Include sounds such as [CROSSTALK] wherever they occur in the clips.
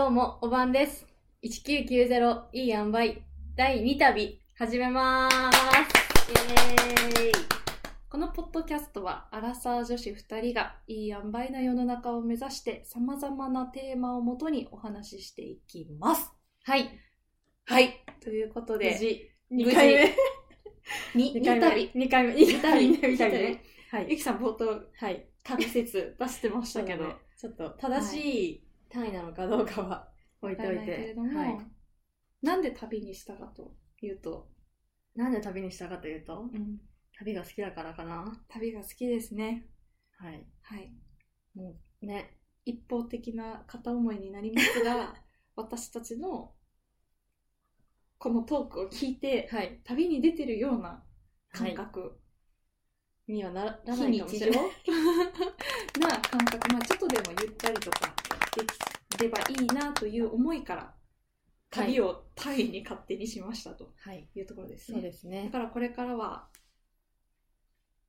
どうも、おばんです。1990いい塩梅第2旅始めまーす。イエーイこのポッドキャストは、アラサー女子2人がいい塩梅な世の中を目指して様々なテーマをもとにお話ししていきます。はい。はい。ということで、無事、無2回目。に [LAUGHS] 二回目旅。2回目。二旅二旅二旅ね。はい。ゆきさん冒頭、はい。旅説出してましたけど、ちょっと正しい単位なのかどうかは [LAUGHS] 置いておいわからないけれて。ども、はい。なんで旅にしたかというと、なんで旅にしたかというと、うん、旅が好きだからかな。旅が好きですね。はい。はい。もうね、一方的な片思いになりますが、[LAUGHS] 私たちのこのトークを聞いて、はい。旅に出てるような感覚、にはならな非いかもしれない。[LAUGHS] な感覚、まあちょっとでもゆったりとかできればいいなという思いから、旅をタイに勝手にしましたとはい。いうところですね。そうですだね。からこれからは、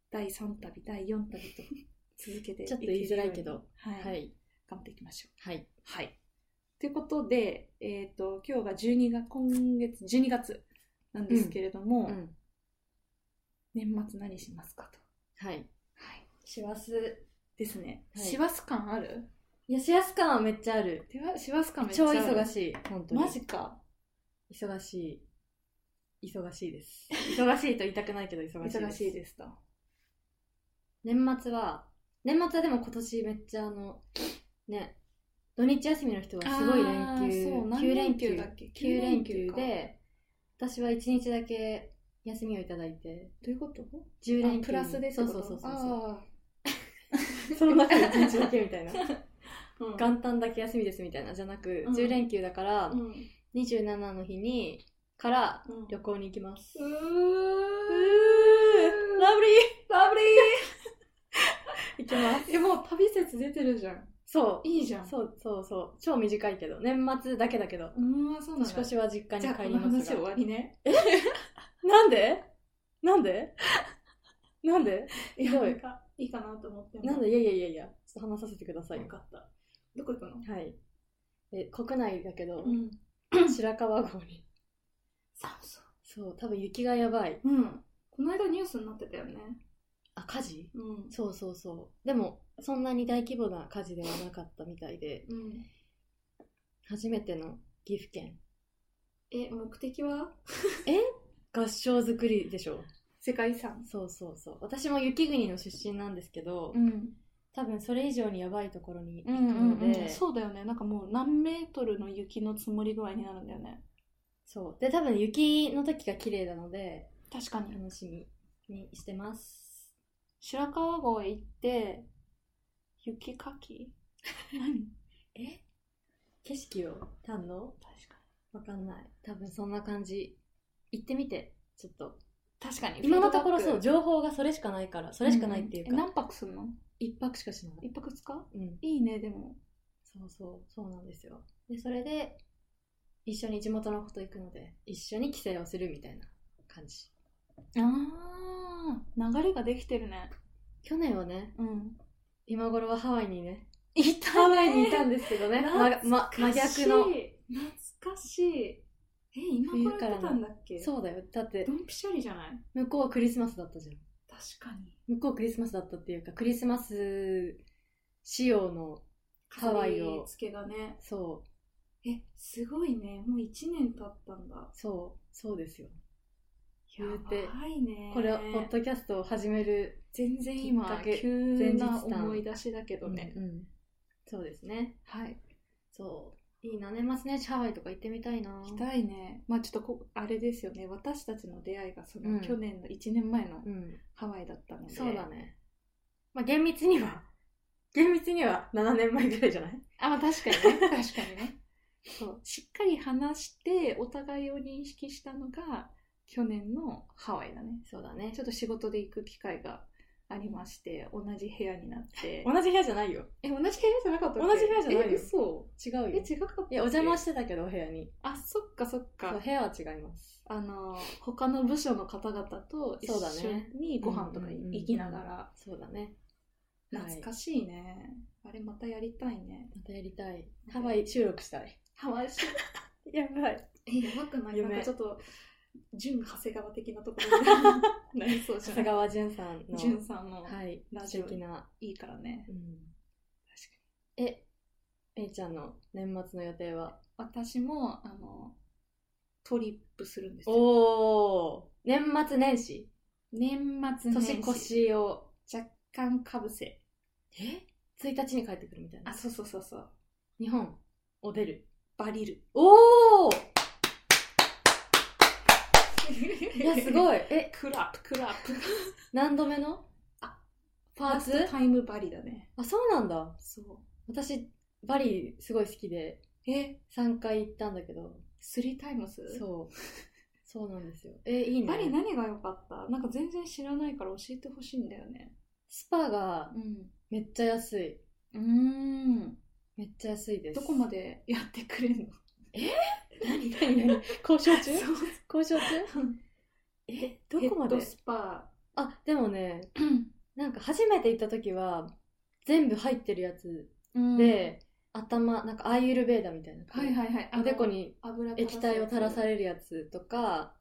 第3旅、第4旅と続けて [LAUGHS] ちょっと言いづらいけど、はい。はい。頑張っていきましょう。はい。はい。ということで、えっ、と、今日が12月、今月、12月なんですけれども、うん。年末何しますかと。はい。はい。師走。ですね。はい師走感ある？いや、師走感はめっちゃある。師走感めっちゃ超ある。忙しい。本当に。マジか。忙しい。忙しいです。忙しいと言いたくないけど忙しいです。忙しいですと。年末は、年末はでも今年めっちゃあの、ね、土日休みの人はすごい連休、そう何9連休だっけ？9連9休連休で、私は1日だけ休みをいただいて、どういうこと？10連休プラスでってこと？そうそうそうそうあ [LAUGHS] その中で1日だけみたいな。ー [LAUGHS] うん元旦だけ休みですみたいなじゃなく、うん10連休だから、うん27の日に、からうん旅行に行きます。うーラブリーラブリ [LAUGHS] 行きます。ーえ、もう旅説出てるじゃん。そう。いいじゃん。そうそうそう。超短いけど、年末だけだけど、うーん、そうなんだ。年越しは実家じゃあ、に帰こります話終。わりね。なんで？なんで？なんで？いや、ひどいいいかなと思って。なんで？いやいやいやいや、ちょっと話させてくださいよ。よかった。どこ行くの？はい。え、国内だけど、ん。[CLEARS THROAT] 白川郷に。寒そう。そう、多分雪がやばい。うん。この間ニュースになってたよね。あ、火事？うん。そうそうそう。でも、そんなに大規模な火事ではなかったみたいで、うん。初めての岐阜県。え、目的は？合掌造りでしょ？世界遺産。そうそうそう。私も雪国の出身なんですけど、ん。多分それ以上にやばいところに行くうんうんので、うん、そうだよね。なんかもう何メートルの雪の積もり具合になるんだよね。そう。で、多分雪の時が綺麗なので、確かに。楽しみにしてます。白川郷へ行って、雪かき？何 [LAUGHS] え？景色を堪能？確かわかんない。多分そんな感じ。行ってみて、ちょっと。に。確かに。今のところそう、情報がそれしかないから、それしかないっていうか、んんえ何泊すんの？一泊しかしない。一泊二日？うん。いいね、でも。そうそう、そうなんですよ。で、それで、一緒に地元の子と行くので、一緒に帰省をするみたいな感じ。あー、流れができてるね。去年はね、うん。今頃はハワイにね、いたハワイにいたんですけどね、ま、ま、真逆の。懐かしい。え、今頃やってたんだっけ？そうだよ。だってド、ンピシャリじゃない？向こうはクリスマスだったじゃん。確かに。向こうクリスマスだったっていうか、クリスマス仕様の、ハワイを付けがね。そえ、すごいね。もう一年経ったんだう、。そう、そうですよ。や言うてばいね。これを、ポッドキャストを始める、全然今きっかけ急な談思い出しだけどね。うんうんそうですね。はい。そう。いいな、年末年始ハワイとか行ってみたいな。行きたいね。まあちょっとこあれですよね。私たちの出会いがその、うん去年の1年前のうん。ハワイだったので。そうだ。ね。まあ、厳密には、厳密には7年前ぐらいじゃない？あ、まあ確かにね。[LAUGHS] 確かにね。そう。しっかり話して、お互いを認識したのが、去年のハワイだね。そうだねち。ょっと仕事で行く機会がありまして、同じ部屋になって。同じ部屋じゃないよ。え、同じ部屋じゃなかったっけ？同じ部屋じゃないよえ、嘘違うよ。え、違かったいや、お邪魔してたけど、お部屋に。あ、そっかそっそう、か。部屋は違います。あの、他の部署の方々と一緒ねにご飯とか行きながら。そうだね。懐かしいね、あれまたやりたいねまたやりたい。ハワイ収録したい。ハワイし [LAUGHS] やばい。えやばくない？なん夢かちょっと純長谷川的なところになりそうじゃ長谷川淳さんの。純さんのはい。ラジオ素敵な。いいからねうん。確かえ、えいちゃんの年末の予定は？私もあのトリップするんですよおー。年末年始？年末年始年越しを。若干かぶせえ ?1 日に帰ってくるみたいな。あそうそうそうそう日本を出る。バリルおー [LAUGHS] いや、すいごい。え、クラップクラップ。何度目の？あファースファーストタイムバリだね。あ、そうなんだ。そう。私、バリすごい好きで、え？3回行ったんだけど、スリータイムスそう。そうなんですよ。え、いいね。バリ何が良かった？なんか全然知らないから教えてほしいんだよね。スパがうん。めっちゃ安い。うーん。めっちゃ安いです。どこまでやってくれるの？何何？何？交渉中？交渉中？え、どこまで？ヘッドスパあ、でもね、なんか初めて行った時は、全部入ってるやつで、頭、なんかアーユルベーダみたいな。はいはいはい。おでこに油液体を垂らされるやつとか、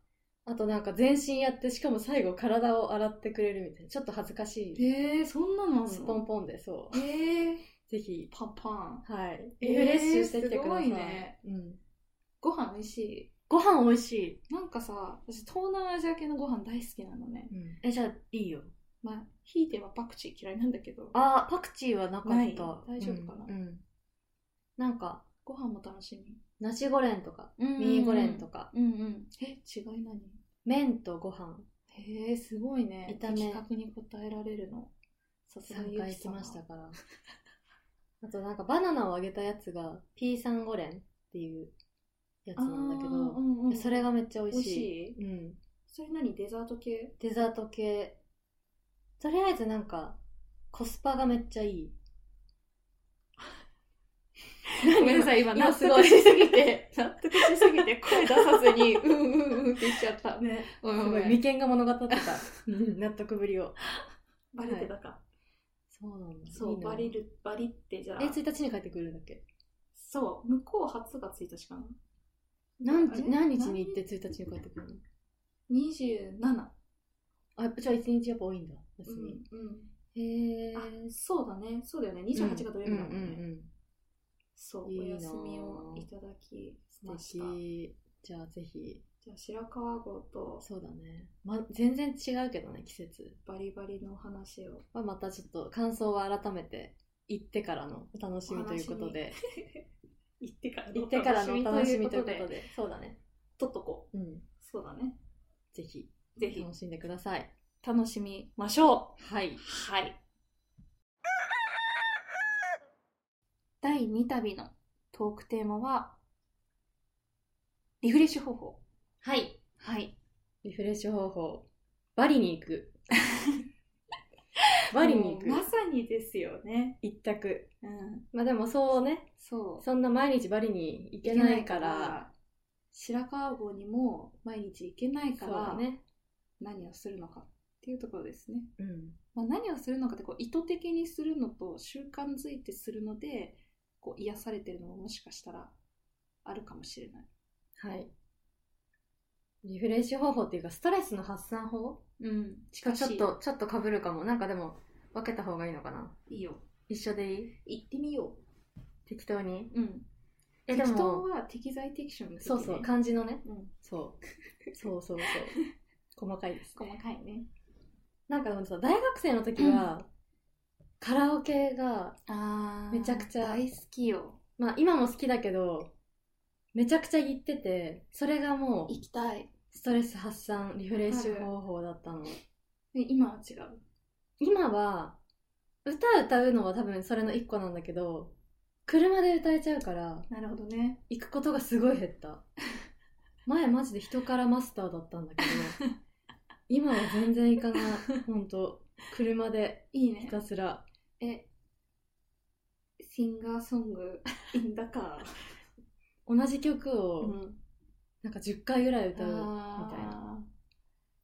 あとなんか全身やって、しかも最後体を洗ってくれるみたいな。ちょっと恥ずかしい。えー、そんなのスポンポンで、そう。えー、ぜひ、パンパン。はい。えーリフレッシュしてきてください。すごいね。うん。ご飯美味しい。ご飯美味しい。なんかさ私東南アジア系のご飯大好きなのね。え、じゃあ、いいよ。まあひいてはパクチー嫌いなんだけど。あー、パクチーはなかった。大丈夫かな？うん。うん。なんか、ご飯も楽しみ。ナシゴレンとか、うんミニゴレンとか、うんうん。え違い何？麺とご飯。へえすごいね。炒め。的確に答えられるの。さすが3ゆき様回行きましたから。あとなんかバナナを揚げたやつが、ピーサンゴレンっていうやつなんだけど、うんうんそれがめっちゃ美味しい。美味しい？うん。それ何？デザート系？デザート系。とりあえずなんか、コスパがめっちゃいい。[LAUGHS] ごめんなさい [LAUGHS] 今納得しすぎて納得しすぎて [LAUGHS] 声出さずにうんうんうんって言っちゃったね。ごすごい眉間が物語ってた。うん納得ぶりを。バレてたか、そうなんだ。そういいな。バリるバリってじゃあ。え、1日に帰ってくるんだっけ？そう向こう初が1日かな何日何日に行って1日に帰ってくるの？27あ、やっぱじゃあ1日やっぱ多いんだ。休うんみ。うん。へえ。あそうだね。そうだよね。28が土曜日だもんね、うんうんうん。そういいなお休みをいただきま素した。敵。じゃあぜひ。じゃあ白川郷とそうだね。ま、全然違うけどね、季節。バリバリの話をまあ、またちょっと感想は改めて [LAUGHS] 行ってからのお楽しみということで。行ってから行ってからのお楽しみというでことで。そうだね。取っとこううん。そうだねぜひ、ぜひ楽しんでください。楽しみましょうはい。はい第2旅のトークテーマはリフレッシュ方法はい。はいリフレッシュ方法。バリに行く。[LAUGHS] バリに行く。まさにですよね一択。うんまあでもそうね。そうそんな毎日バリに行けないから。白川郷にも毎日行けないかそうら、だね。何をするのかっていうところですね、うん。まあ、何をするのかってこう意図的にするのと習慣づいてするのでこう癒されてるのももしかしたらあるかもしれないはい。リフレッシュ方法っていうか、ストレスの発散法？うん。ちょっと、ちょっと被るかも。なんかでも、分けた方がいいのかな？いいよ。一緒でいい？行ってみよ適当に？ううん。え、で適当も、は適材適所の時ね。そうそう、漢字のね。うん、そう。そうそうそう。[LAUGHS] 細かいです、細かいね。なんかさ、大学生の時は、カラオケが、あめちゃくちゃ大好きよ。まあ今も好きだけど、めちゃくちゃ行ってて、それがもう、行きたいストレス発散、リフレッシュ方法だったの。で今は違う？今は、歌歌うのは多分それの一個なんだけど、車で歌えちゃうから、なるほどね行くことがすごい減った。[LAUGHS] 前マジで人からマスターだったんだけど、今は全然行かない。ほんと。車でいいねひたすら。えシンガーソング in the car 同じ曲を、うんなんか10回ぐらい歌うみたいな。あ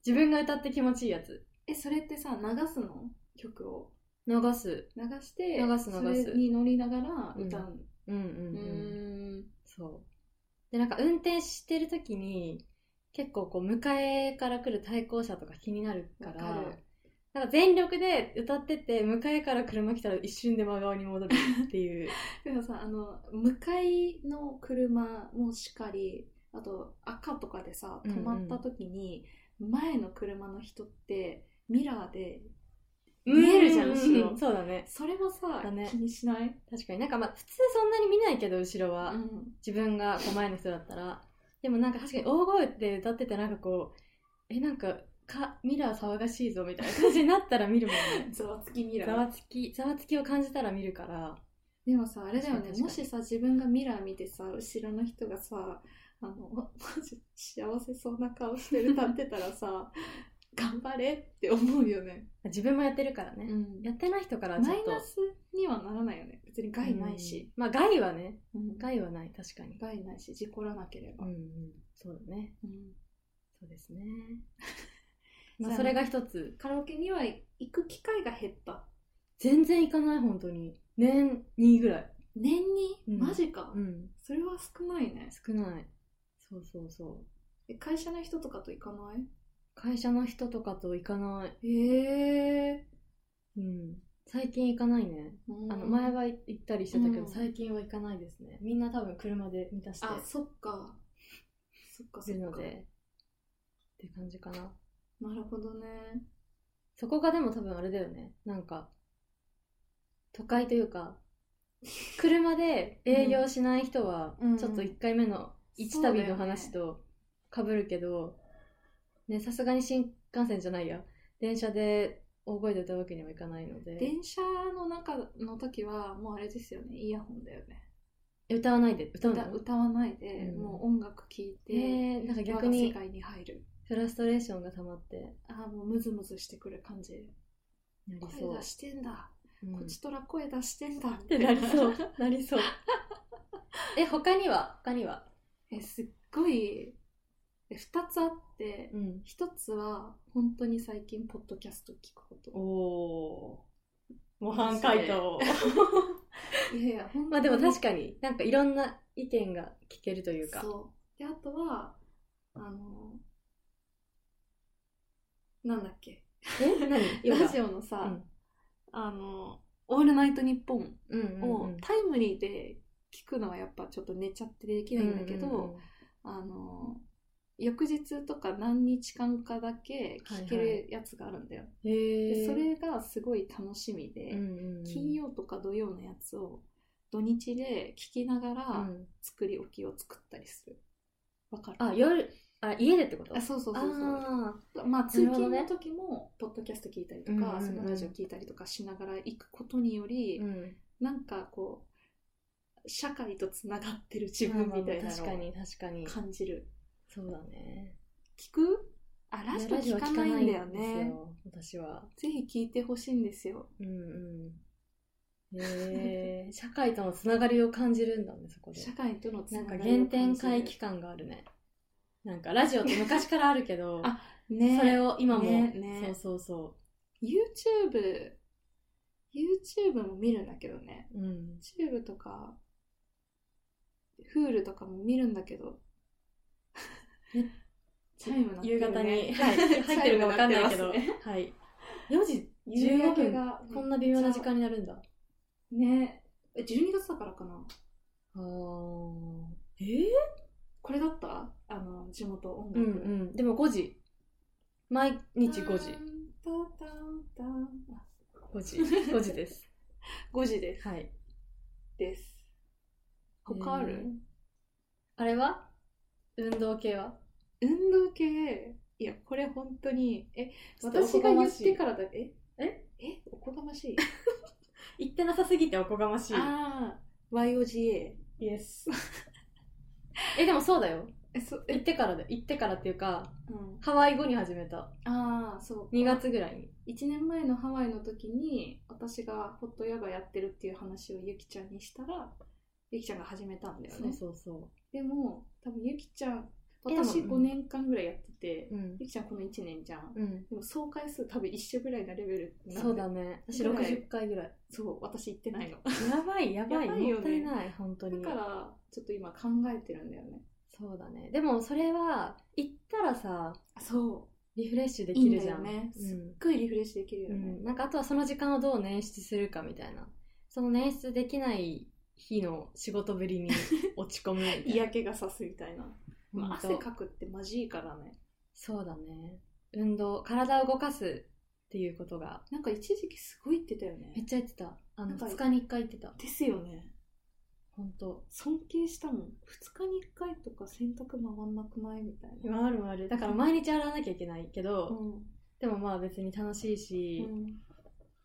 自分が歌って気持ちいいやつ。ーえそれってさ流すの？曲を流す。流して流す流すに乗りながら歌う、うんうんううん。んそう。で、なんか運転してる時に、結構こう、迎えから来る対向車とか気になるから、わかるなんか全力で歌ってて、迎えから車来たら一瞬で真側に戻るっていう。[LAUGHS] でもさあの向かいの車もしっかりあと赤とかでさ止まった時に、前の車の人ってミラーで見えるじゃんう後ろうそうだね。それもさ、だね気にしない、確かになんかまあ、普通そんなに見ないけど、後ろは。うん、自分がこう前の人だったら。でもなんか確かに大声で歌っててなんかこう、え、なんか、か、ミラー騒がしいぞみたいな感じになったら見るもんね。[LAUGHS] ざわつきミラざわーつき、ざわつきを感じたら見るから。でもさあれだよねもしさ自分がミラー見てさ後ろの人がさあのマジ幸せそうな顔して歌ってたらさ [LAUGHS] 頑張れって思うよね、自分もやってるからね。んやってない人からはちょっと。マイナスにはならないよね別に害ないし、うんまあ害はね、うん害はない、確かに。害ないし事故らなければ、うんうん。そうだね。うんそうですね。まあそれが一つ。カラオケには行く機会が減った全然行かない、本当に。年2ぐらい。年に、うんマジか、うん。それは少ないね少ない。そうそうそう。え会社の人とかと行かない？会社の人とかと行かない。へえうん。最近行かないね。ー、あの、前は行ったりしてたけど、うん最近は行かないですね。みんな多分車で満たしてあそっかそっかそっかるので、って感じかな。なるほどね。そこがでも多分あれだよね。なんか、都会というか、車で営業しない人はうん、ちょっと1回目の一旅の話と被るけど、ね、さすがに新幹線じゃないや。電車で大声で歌うわけにはいかないので、電車の中の時はもうあれですよね。イヤホンだよね。歌わないで、歌う歌の？歌わないで、うん。もう音楽聴いて、えー、なんか逆に世界に入るフラストレーションが溜まってああもうムズムズしてくる感じなりそう声出。してんだ、うんこっちとら声出してんだっってなりそう。なりそう。[LAUGHS] え、他には？他には？えすっごいえ2つあってうん。1つは本当に最近ポッドキャスト聞くことおー。模範範回回答答。[LAUGHS] いやいやまあでも確かに、なんかいろんな意見が聞けるというか。そうであとはあのなんだっけ？え？何？[LAUGHS] ラジオのさ、うん。あの「オールナイトニッポンをタイムリーで聞くのはやっぱちょっと寝ちゃってできないんだけど、うんうんうんあの翌日とか何日間かだけ聞けるやつがあるんだよ、へえ。でそれがすごい楽しみで、うんうんうん、金曜とか土曜のやつを土日で聞きながうらん。作り置きを作ったりする。わかる？あ、夜、あ、家でってこと？あそうそうそうそうあまあ通勤の時もポッドキャスト聞いたりとか、うんうんうんそのラジオ聞いたりとかしながら行くことにより、ーうん。なんかこう社会とつながってる自分みたいなのを確かに確かに。感じるそうだね。聞く？あラジオ聞かないんだよね私は。ぜひ聞いてほしいんですようんうん。へえ、社会とのつながりを感じるんだね、そこで。社会とのつなかなんがりを原点感じる回帰感があるね。なんかラジオって昔からあるけど、あね。それを今も、ねね。そうそうそ YouTube YouTube も見るんだけどね。う。うん。YouTube とか Hulu とかも見るんだけど。えチャイム鳴って夕方に、[LAUGHS] はい、入ってるかわかんないけど、ね。はい。4時夕15分がこんな微妙な時間になるんだ。ね。え12月だからかな。あー。えー、これだった？あの地元音楽、うんうん。でも5時。毎日5時。タンタンタン。5時。5時です。[LAUGHS] 5時です。はい。です。他ある、えー。あれは？運動系は？運動系？いやこれ本当にえ私が言ってからだえ？え？え？おこがましい？[LAUGHS] 言ってなさすぎておこがましい。ああ YOGA イエス。え、でもそうだよ。えそ行っえ、てからで、行ってからっていうか、うん、ハワイ後に始めた。ああそう2月ぐらいに。1年前のハワイの時に私がホットヨガやってるっていう話をゆきちゃんにしたらゆきちゃんが始めたんだよねそうそうそでも多分ゆきちゃん私でも5年間ぐらいやってて、うん。ゆきちゃんこの1年じゃん。うん。でも総回数多分一緒ぐらいなレベルそうだね。私ぐらい60回ぐらい。そう、私行ってないの。やばいやばい。やばいよね。もったいない本当に。だから、ちょっと今考えてるんだよね。そうだね。でもそれは行ったらさそリフレッシュできるじゃん。だよね。うん。すっごいリフレッシュできるよね。うん、。なんかあとはその時間をどう捻出するかみたいな。その捻出できない日の仕事ぶりに落ち込む [LAUGHS] 嫌気がさすみたいな。汗かくってマジいいからね。そうだね運動体を動かすっていうことがなんか一時期すごい言ってたよめっね。ちゃ言ってたあのなんか2日に1回言ってたですよね。本当尊敬したもん。2日に1回とか洗濯回んなくないみたいな。今あるもあるだから毎日洗わなきゃいけないけど、うん。でもまあ別に楽しいし、うん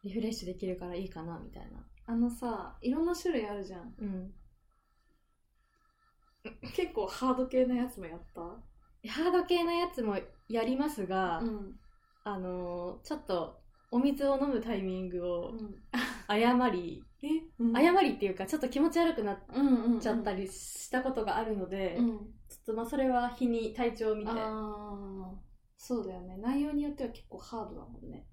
リフレッシュできるからいいかなみたいなあのさ、いろんな種類あるじゃん。うん [LAUGHS] 結構ハード系なやつもやった？ハード系なやつもやりますが、ん。あのーちょっとお水を飲むタイミングをうん、誤り、え、うん誤りっていうかちょっと気持ち悪くなっちゃったりしたことがあるので、うん。ちょっとまあそれは日に体調を見てそうだよね。内容によっては結構ハードだもんね。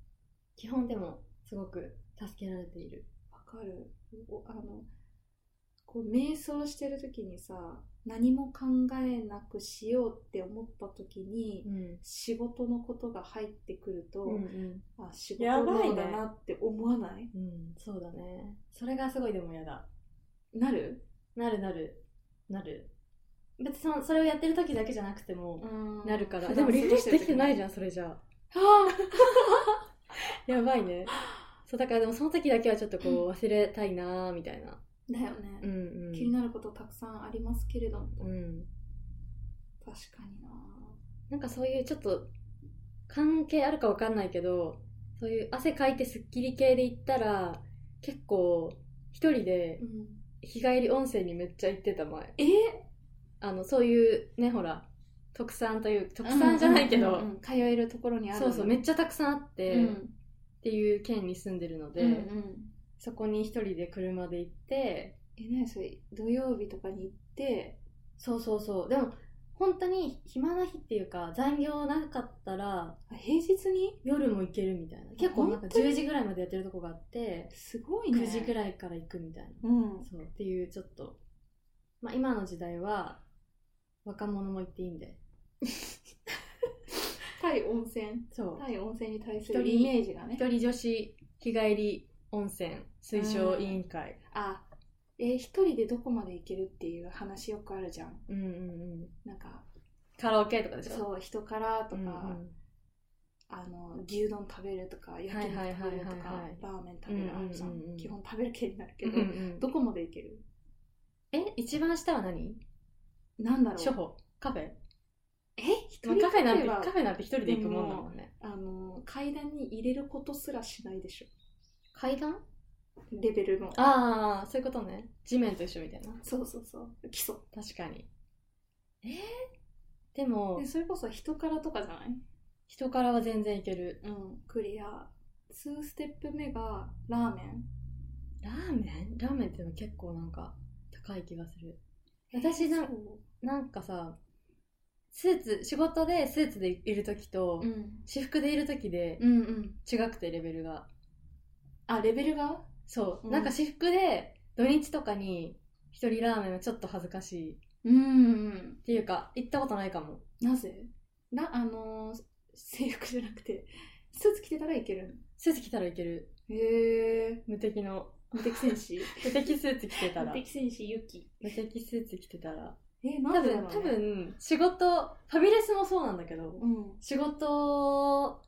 基本でもすごく助けられているわかる。おあの、こう、瞑想してる時にさ、何も考えなくしようって思った時に、うん。仕事のことが入ってくると、うんあ、仕事やばいねのだなって思わない？うんそうだね。それがすごいでも嫌だ。なる？なるなる。なる。別にそのそれをやってる時だけじゃなくてもなるから、でもリフレッシュできてないじゃん。んそれじゃあ。あ [LAUGHS] やばいね。そうだからでもその時だけはちょっとこう忘れたいなーみたいな。ーだよね、うんうん。気になることたくさんありますけれども、うん。確かにな。なんかそういうちょっと関係あるかわかんないけどそういう汗かいてスッキリ系で行ったら結構一人でうん、日帰り温泉にめっちゃ行ってた前。え？あのそういうねほら特産という特産じゃないけど、うんうんうん通えるところにあるそうそうめっちちゃたくさんあって、うん。っていう県に住んでるので、うんうんそこに一人で車で行ってえ何それ土曜日とかに行ってそうそうそう。でも本当に暇な日っていうか残業なかったらあ平日に夜も行けるみたいな。結構なんか本当に10時ぐらいまでやってるとこがあってすごいね。9時ぐいらいから行くみたいな。うん。そうっていうちょっと、まあ、今の時代は若者も行っていいんで。[LAUGHS] 対温泉。そう。対温泉に対するイメージがね。一人女子日帰り温泉推奨委員会。あえー一人でどこまで行けるっていう話よくあるじゃん。うんうんうん。なんかカラオケとかでしょ？そう人からとか、うんうん。あの牛丼食べるとか焼き肉食べるとかはいラーメン食べるあるじゃん,、基本食べる系になるけど、うんうんどこまで行ける？え一番下は何？なんだろう。初歩？カフェ、え一まあ、人カフェなんてはカフェなんて一人で行くもんだもんね。あの階段に入れることすらしないでしょ階段？レベルの。ああそういうことね。地面と一緒みたいな。そうそうそう。基礎。確かに。えー、でもでそれこそ人からとかじゃない？人からは全然行ける。うん。クリア。2ステップ目がラーメン。ラーメン？ラーメンっていうの結構なんか高い気がする。私ななんかさスーツ仕事でスーツでいる時と、うん。私服でいる時でうんうん。違くてレベルがあレベルが？そう、うん。なんか私服で土日とかに一人ラーメンはちょっと恥ずかしい。っうん。ていうか行ったことないかも。なぜ？なあのー制服じゃなくてスーツ着てたらいける？スーツ着たらいける。へえ無敵の。無敵戦士。[LAUGHS] 無敵スーツ着てたら。無敵戦士ユキ。無敵スーツ着てたら。えなんでだろう、ね、多分仕事ファビレスもそうなんだけど、うん。仕事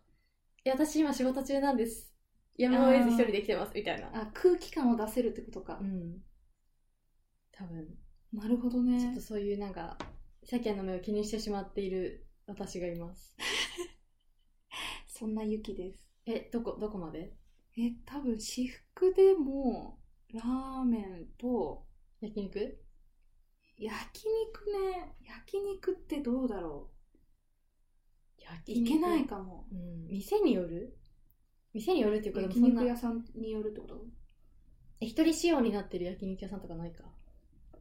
いや私今仕事中なんですやむを得ず一人で来てますみたいな。あ空気感を出せるってことか。う、ん。多分。なるほどちょっねとそういうなんか世間の目を気にしてしまっている私がいます。[LAUGHS] そんなユキです。えどこどこまで？え多分私服でもラーメンと焼肉？焼肉ね。焼肉ってどうだろう。焼いけないかも。うん、店による？店によるっていうか焼肉屋さんによるってこと？え一人仕様になってる焼肉屋さんとかないか？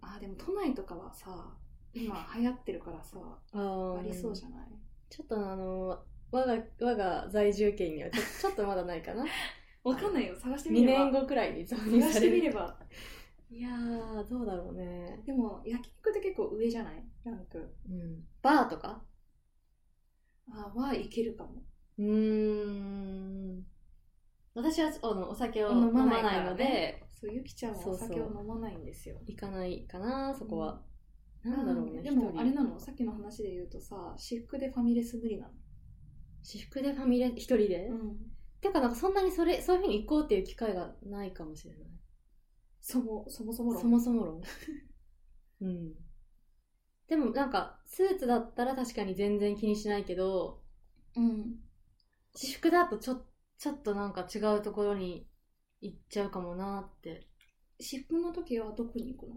あでも都内とかはさ今流行ってるからさあありそうじゃない？ちょっとあの我が我が在住権にはちょ [LAUGHS] ちょっとまだないかな。わかんないよ。探してみ2れば。年後くらいに探してみれば。いやーどうだろうね。でも焼肉って結構上じゃない？ランク。うん。バーとか？あはいけるかも。うーん私はあのお酒を飲飲ままないのでそうゆきちゃんはお酒を飲まないんですよ。行かないかなそこは、なんだろうねでもあれなの？さっきの話で言うとさ私服でファミレス無理なの？私服でファミレ一人で、うん。ていうかなんかそんなにそれそういうふうに行こうっていう機会がないかもしれない。そもそもそも論？そもそも論。[LAUGHS] うん。でもなんかスーツだったら確かに全然気にしないけどうん。私服だとちょちょっとなんか違うところに行っちゃうかもなって。私服の時はどこに行くの？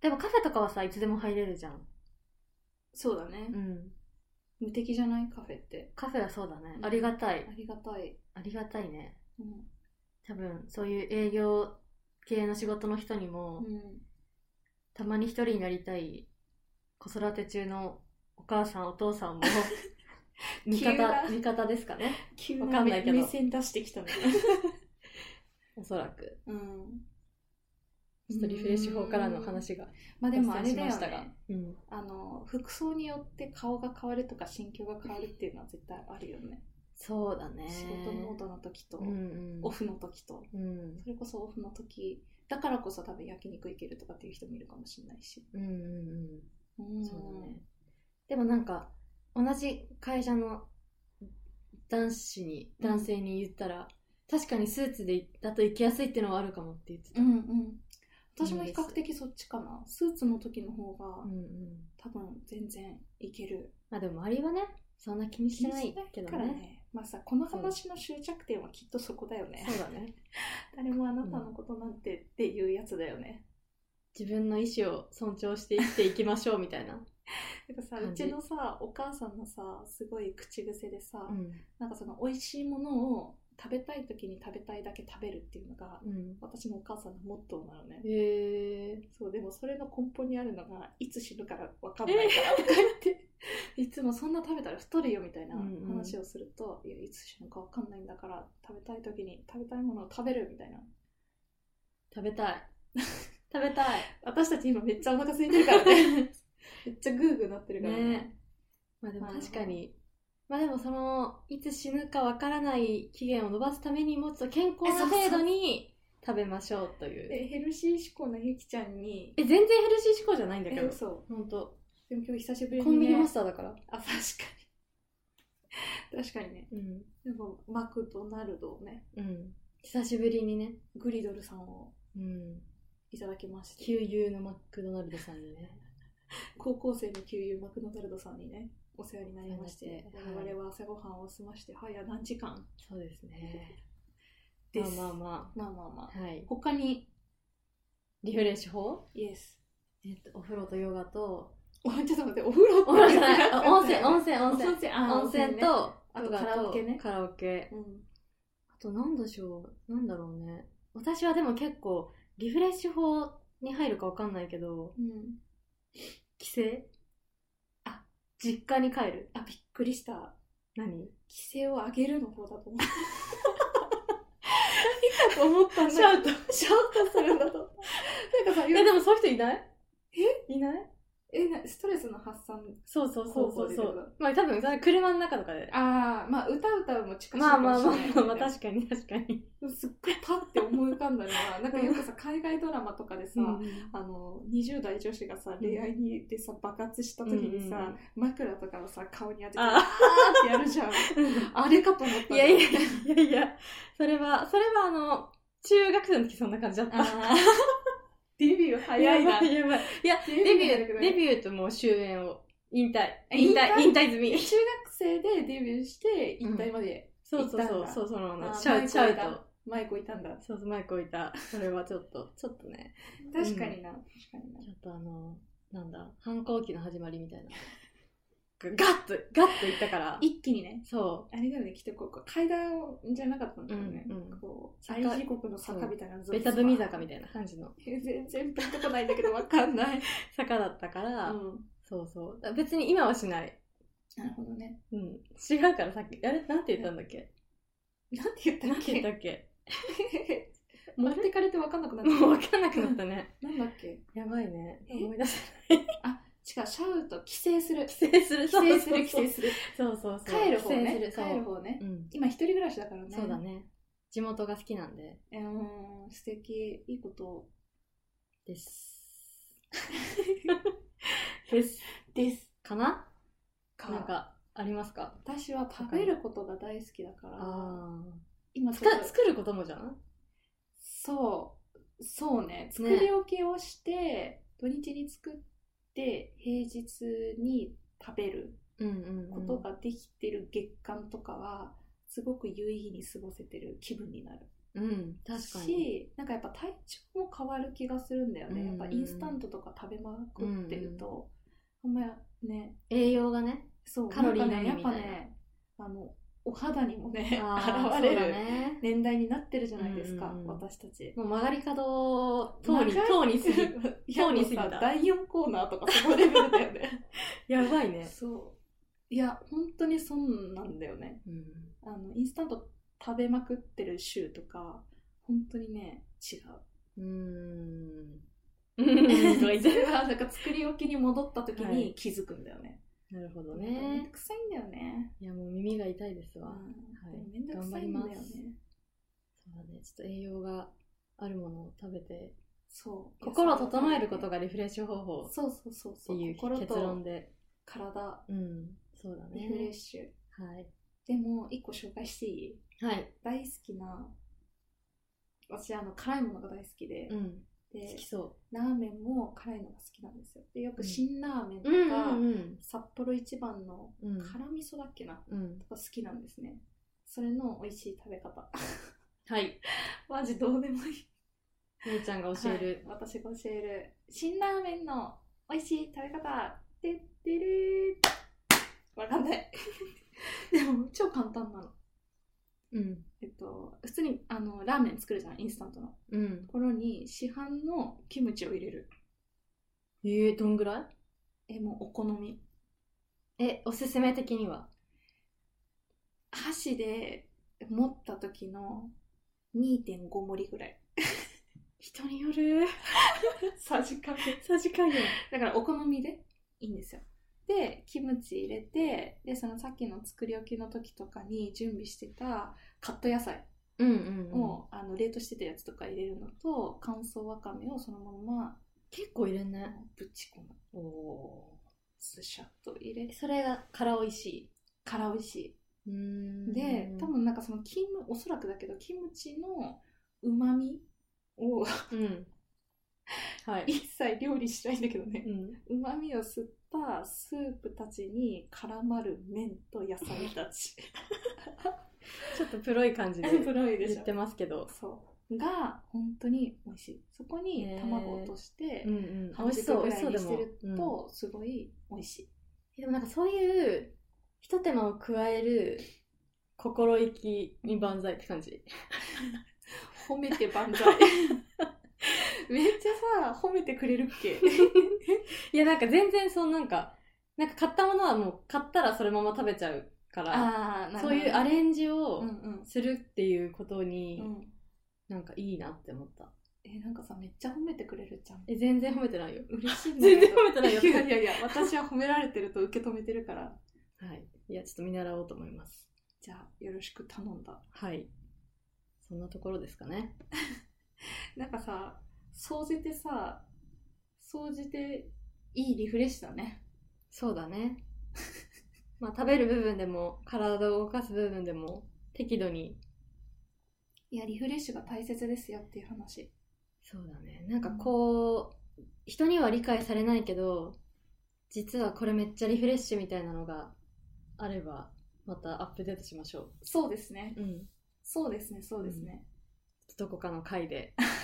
でもカフェとかはさいつでも入れるじゃん。そうだね、うん。無敵じゃない？カフェって。カフェはそうだね。うん。ありがたい。ありがたい、ありがたいね。うん。多分そういう営業系の仕事の人にも、うん、たまに一人になりたい子育て中のお母さんお父さんも [LAUGHS] 味方味方ですかね。急わかんないけど。目線出してきたね。[LAUGHS] おそらく。うん。ちょっとリフレッシュ法からの話がまあでもあれ脱だよ線しましたが。ね。うん、あの服装によって顔が変わるとか心境が変わるっていうのは絶対あるよね。そうだね。仕事モードの時と、うんうん、オフの時と。うん。それこそオフの時だからこそ多分焼肉行けるとかっていう人もいるかもしれないし、うんうんうん。うん。そうだね。でもなんか同じ会社の男子に男性に言ったら、確かにスーツでだと行きやすいっていうのはあるかもって言ってた、うんうん。私も比較的そっちかな。スーツの時の方がうんうん。多分全然いける。まあでも周りはねそんな気にしてないけどからね。ねまあさこの話の終着点はきっとそこだよね。そうだね。[LAUGHS] 誰もあなたのことなんてっていうやつだよね、自分の意思を尊重して生きていきましょうみたいな、[LAUGHS] てかさうちのさお母さんのさすごい口癖でさ、うん。なんかその美味しいものを食べたい時に食べたいだけ食べるっていうのが、うん、私のお母さんのモットーなのね、へえそうでもそれの根本にあるのがいつ死ぬから分かんないからとか言って、いつもそんな食べたら太るよみたいなうんうん。話をすると、いやいつ死ぬか分かんないんだから食べたい時に食べたいものを食べるみたいな。食べたい。[LAUGHS] 食べたい。私たち今めっちゃお腹空いてるからね [LAUGHS] めっちゃグーグーなってるからね。ね。まあでも確かに。まあでもそのいつ死ぬかわからない期限を延ばすためにもちょっと健康な程度に食べましょうという。でヘルシー志向なゆきちゃんに。え全然ヘルシー志向じゃないんだけど。えそう本当。でも今日久しぶりに、ね、コンビニマスターだから。あ確かに。確かにね。うんでもマクドナルドをね。うん。久しぶりにね。グリドルさんをうん。いただきまして。旧友のマクドナルドさんにね高校生の旧友マクドナルドさんにねお世話になりまして我々は朝ごはんを済まして早何時間？そうですね。です。まあまあままあまあまあ。あはい。他に？リフレッシュ法？イエスえっとお風呂とヨガとおちょっと待ってお風呂お風呂じゃないあ温泉温泉温泉温泉とあとカラオケね。カラオケ。うん。あとなんでしょう？なんだろうね。私はでも結構リフレッシュ法に入るかわかんないけどうん帰省？あ実家に帰る？あびっくりした。何？規制を上げるの方だと思ったと思ったんだシャウトシャウトするんだと。なんかさえでもそういう人いない？え？いない？えなストレスの発散そうそうそうそうそう。まあ多分それ車の中とかで。ああまあ歌歌うも近しいまあまあまあかもしれない。まあ、まあ、確かに確かに、すっごいパッて思い浮かんだのはなんかよくさ海外ドラマとかでさ、うんあの20代女子がさ恋愛にでさ爆発した時にさ、うん枕とかをさ顔に当ててああーってやるじゃん。[LAUGHS] あれかと思ったいやいやいやいやそれはそれはあの中学生の時そんな感じだったデビュー早いな。やばいやばい。いやデデビューデビューともう終焉を引退。引退？引退済み。中学生でデビューして引退まで。そうそうそう。行ったんだ。そうそのあのあシャウシャウトマイク置いたんだ。そうそうマイク置いた。それはちょっとちょっとね。確かにな、確かになちょっとあのなんだ反抗期の始まりみたいなガッと、ガッといったから。一気にね、そあれだよね、きっとこう階段じゃなかったんだよね。うんうんこう、坂愛地獄の坂みたいな。ベタ踏み坂みいたいな感じのな。全然ピンとこないんだけど、わかんない。[LAUGHS] 坂だったから、うん。そうそう。別に今はしない。なるほどね。うん。違うからさっき。あれなんて言ったんだっけ？なんて言ったっなんて言けったっけ？[LAUGHS] 持ってかれてわかんなくなっもう分た。かんなくなったね。なんだっけ？やばいね。え？思い出せ違う、シャウト、規制する。規制する。規制する、規そう制する。そうそうそう。帰る方ね。帰る方ね。今一人暮らしだからね。そうだ。ね。地元が好きなんで。うーん、素敵。いいことです。です。です。かな？かなんか、ありますか？私は食べることが大好きだから。今作ることもじゃん？そう、そうね、作り置きをして、土日に作って、平日に食べるうんうん、うん。ことができてる月間とかは、すごく有意義に過ごせてる気分になる。うん、確かに。し、なんかやっぱ体調も変わる気がするんだよね。うんやっぱインスタントとか食べまくってると、あんまね、栄養がね。そう、カロリーなんかね、やっぱね、あの、お肌にもね、現れるね。年代になってるじゃないですか、うんうんうん私たち。もう曲がり角を通り、通り過ぎ。通り過ぎた第4コーナーとかそのレベルだよね。[LAUGHS] やばいね。そう。いや、本当にそうなんだよね。うん。あの、インスタント食べまくってる週とか、本当にね、違う。うーん。うん。それはなんか作り置きに戻った時はいに気づくんだよね。なるほどめんどね。くさいんだよね。いや、耳が痛いですわ。うんはいめんどくさいんだよね。そうだね。ちょっと栄養があるものを食べて、そう。心を整えることがリフレッシュ方法っそうそうそうそう。ていう心結論とで。体、うん。そうだね。リフレッシュ。はい。でも、一個紹介していい？はい。大好きな、私、あの、辛いものが大好きで、うん。で好きそラーメンも辛いのが好きなんですよ。で、よく辛ラーメンとう。か、うん。札幌一番のうん。辛味噌だっけな、うん。とか好きなんですね。それの美味しい食べ方。はい。[LAUGHS] マジどうでもいい。めいちゃんが教える。はい私が教える辛ラーメンの美味しい食べ方てってれーわかんない [LAUGHS] でも超簡単なのうん。えっと普通にあのラーメン作るじゃんインスタントのうん。ところに市販のキムチを入れるえー、どんぐらえもうお好みいえ、おすすめ的には？箸で持った時の2.5盛りぐらい [LAUGHS] 人による。[LAUGHS] さじ加減さじ加減。だからお好みでいいんですよ。で、キムチ入れて、で、そのさっきの作り置きの時とかに準備してたカット野菜うんうん、うん。を、あの冷凍してたやつとか入れるのと、乾燥わかめをそのまま結構入れんね。ぶち込む。おスシャッと入れて、それが辛美味しい。辛美味しうーんい。で、多分なんかそのキム、おそらくだけど、キムチの旨味をうん。はい。[LAUGHS] 一切料理しないんだけどね。うん。うまみを吸ったスープたちに絡まる麺と野菜たち。[LAUGHS] ちょっとプロい感じで [LAUGHS] 言ってますけど。そう。が、本当に美味しい。そこに卵を落として、半味しそう、熟ぐらいにしてる。うんと、すごい美味しい。でもなんかそういう、一手間を加える心意気に万歳って感じ。[LAUGHS] 褒めて万歳。[LAUGHS] めっちゃさ、褒めてくれるっけ？[LAUGHS] いやなんか全然そのなんか、なんか買ったものはもう買ったらそのまま食べちゃうから、そういうアレンジうをんうん。するっていうことに、うん、なんかいいなって思った。え、なんかさ、めっちゃ褒めてくれるじゃん。え、全然褒めてないよ。[LAUGHS] 嬉しいんだけど全然褒めてないよいやいやいや、私は褒められてると受け止めてるから。はい。いや、ちょっと見習おうと思います。じゃあ、よろしく頼んだ。はい。そんなところですかね。なんかさ、掃除ってさ、掃除っていいリフレッシュだね。そうだね。まあ食べる部分でも、体を動かす部分でも、適度に。いや、リフレッシュが大切ですよっていう話。そうだね。なんかこう、人には理解されないけど、実はこれめっちゃリフレッシュみたいなのがあれば、またアップデートしましょそうですね。う。うん。そうですね、そうですね。どこかの回で、[LAUGHS]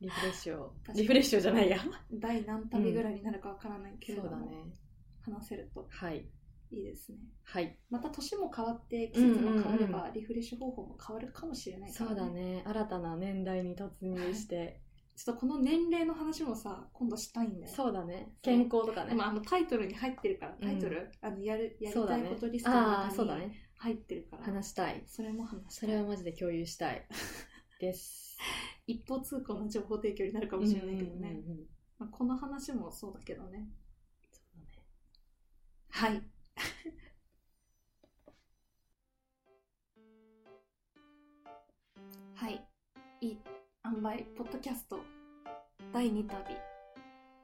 リフレッシュをリフレッシュじゃないや。第何旅ぐらいになるかわからないけれども、そうだね。話せると。はい。いいですね。はい。また年も変わって季節も変われうんうんば、リフレッシュ方法も変わるかもしれないから、そうだ。ね。新たな年代に突入して。ちょっとこの年齢の話もさ、今度したいんだよ。そうだね。健康とかね。まあ、あのタイトルに入ってるから、タイトル、あのやるやりたいことリストのああ、そうだ中にね。入ってるから、話したい。それも話したいそれはマジで共有したい。です。[LAUGHS] 一方通行の情報提供になるかもしれないけどね、まあ、この話もそうだけどね。そうだね。はい。[LAUGHS] はい。いい塩梅ポッドキャスト第2旅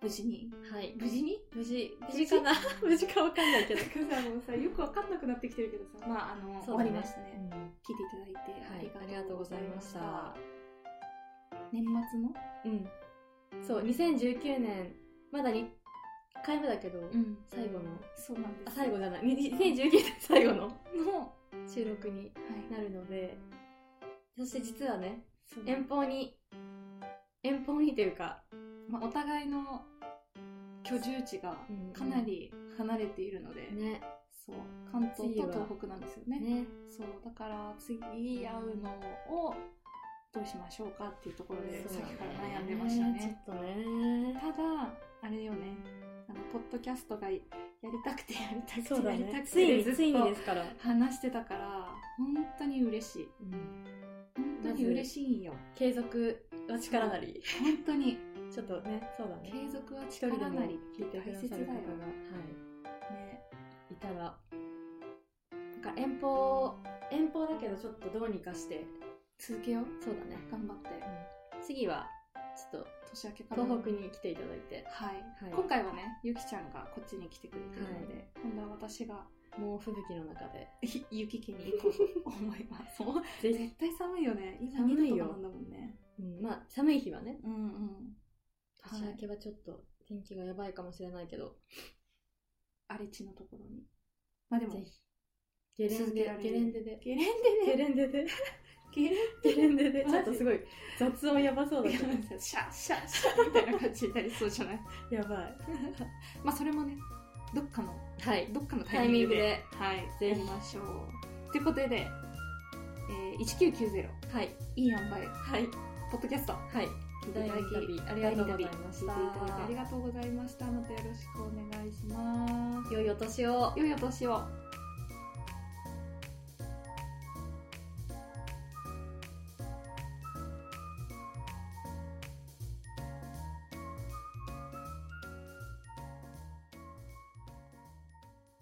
無事に。はい。無事に？無事、無事？かな？[LAUGHS] 無事かわかんないけど。[LAUGHS] なんかさもうさよくわかんなくなってきてるけどさ。まああの、終わりましたね、うん。聞いていただいてはい。ありがとうございました年末の？うん。そう、2019年、まだ2回目だけど、ん。最後の、そうなんです。あ、最後じゃない、に2019年最後のの。収録にはい。なるので、そして実はね、そう。遠方に、遠方にというか、まあ、お互いの居住地がうんかなり離れているので、ね、そう。関東と東北なんですよね。ね、そう。だから次会うのをどうしましょうかっていうところでさっきから悩んでましたねね。ただあれよねあのポッドキャストがやりたくてやりたくてやりたね。くてずっと。話してたから本当に嬉しいうん本当に嬉しいんよ継続は力なり。本当にちょっとね、そうだね。継続は力なり聞いてくださる方が、はい。ねいたらなんか遠方遠方だけどちょっとどうにかして続けよう。そうだね、頑張って。次はちょっと年明けから東北に来ていただいて。はい、はい。今回はねゆきちゃんがこっちに来てくれてるので、今度は私が猛吹雪の中でひ [LAUGHS] 雪家に行こうと [LAUGHS] 思います。絶対寒いよね。今寒い2よなんだもんね。うん、まあ寒い日はね。うんうん。年明けはちょっと天気がやばいかもしれないけど、荒れ地のところに。まあでもゲレンデゲレンデで。ゲレンゲデで。レンデで [LAUGHS] ゲレンデでちょっとすごい雑音やばそうだデけどシャッシャッシャッみたいな感じになりそうじゃないやばいまあそれもねどっかのはいどっかのタイミングでングではいぜひやりましょうということで、えー、1990はいいい塩梅はいポッドキャストはい聞いていただき第二旅ありがとうございました聞いていただきありがとうございましたまたよろしくお願いします良いお年を良いお年を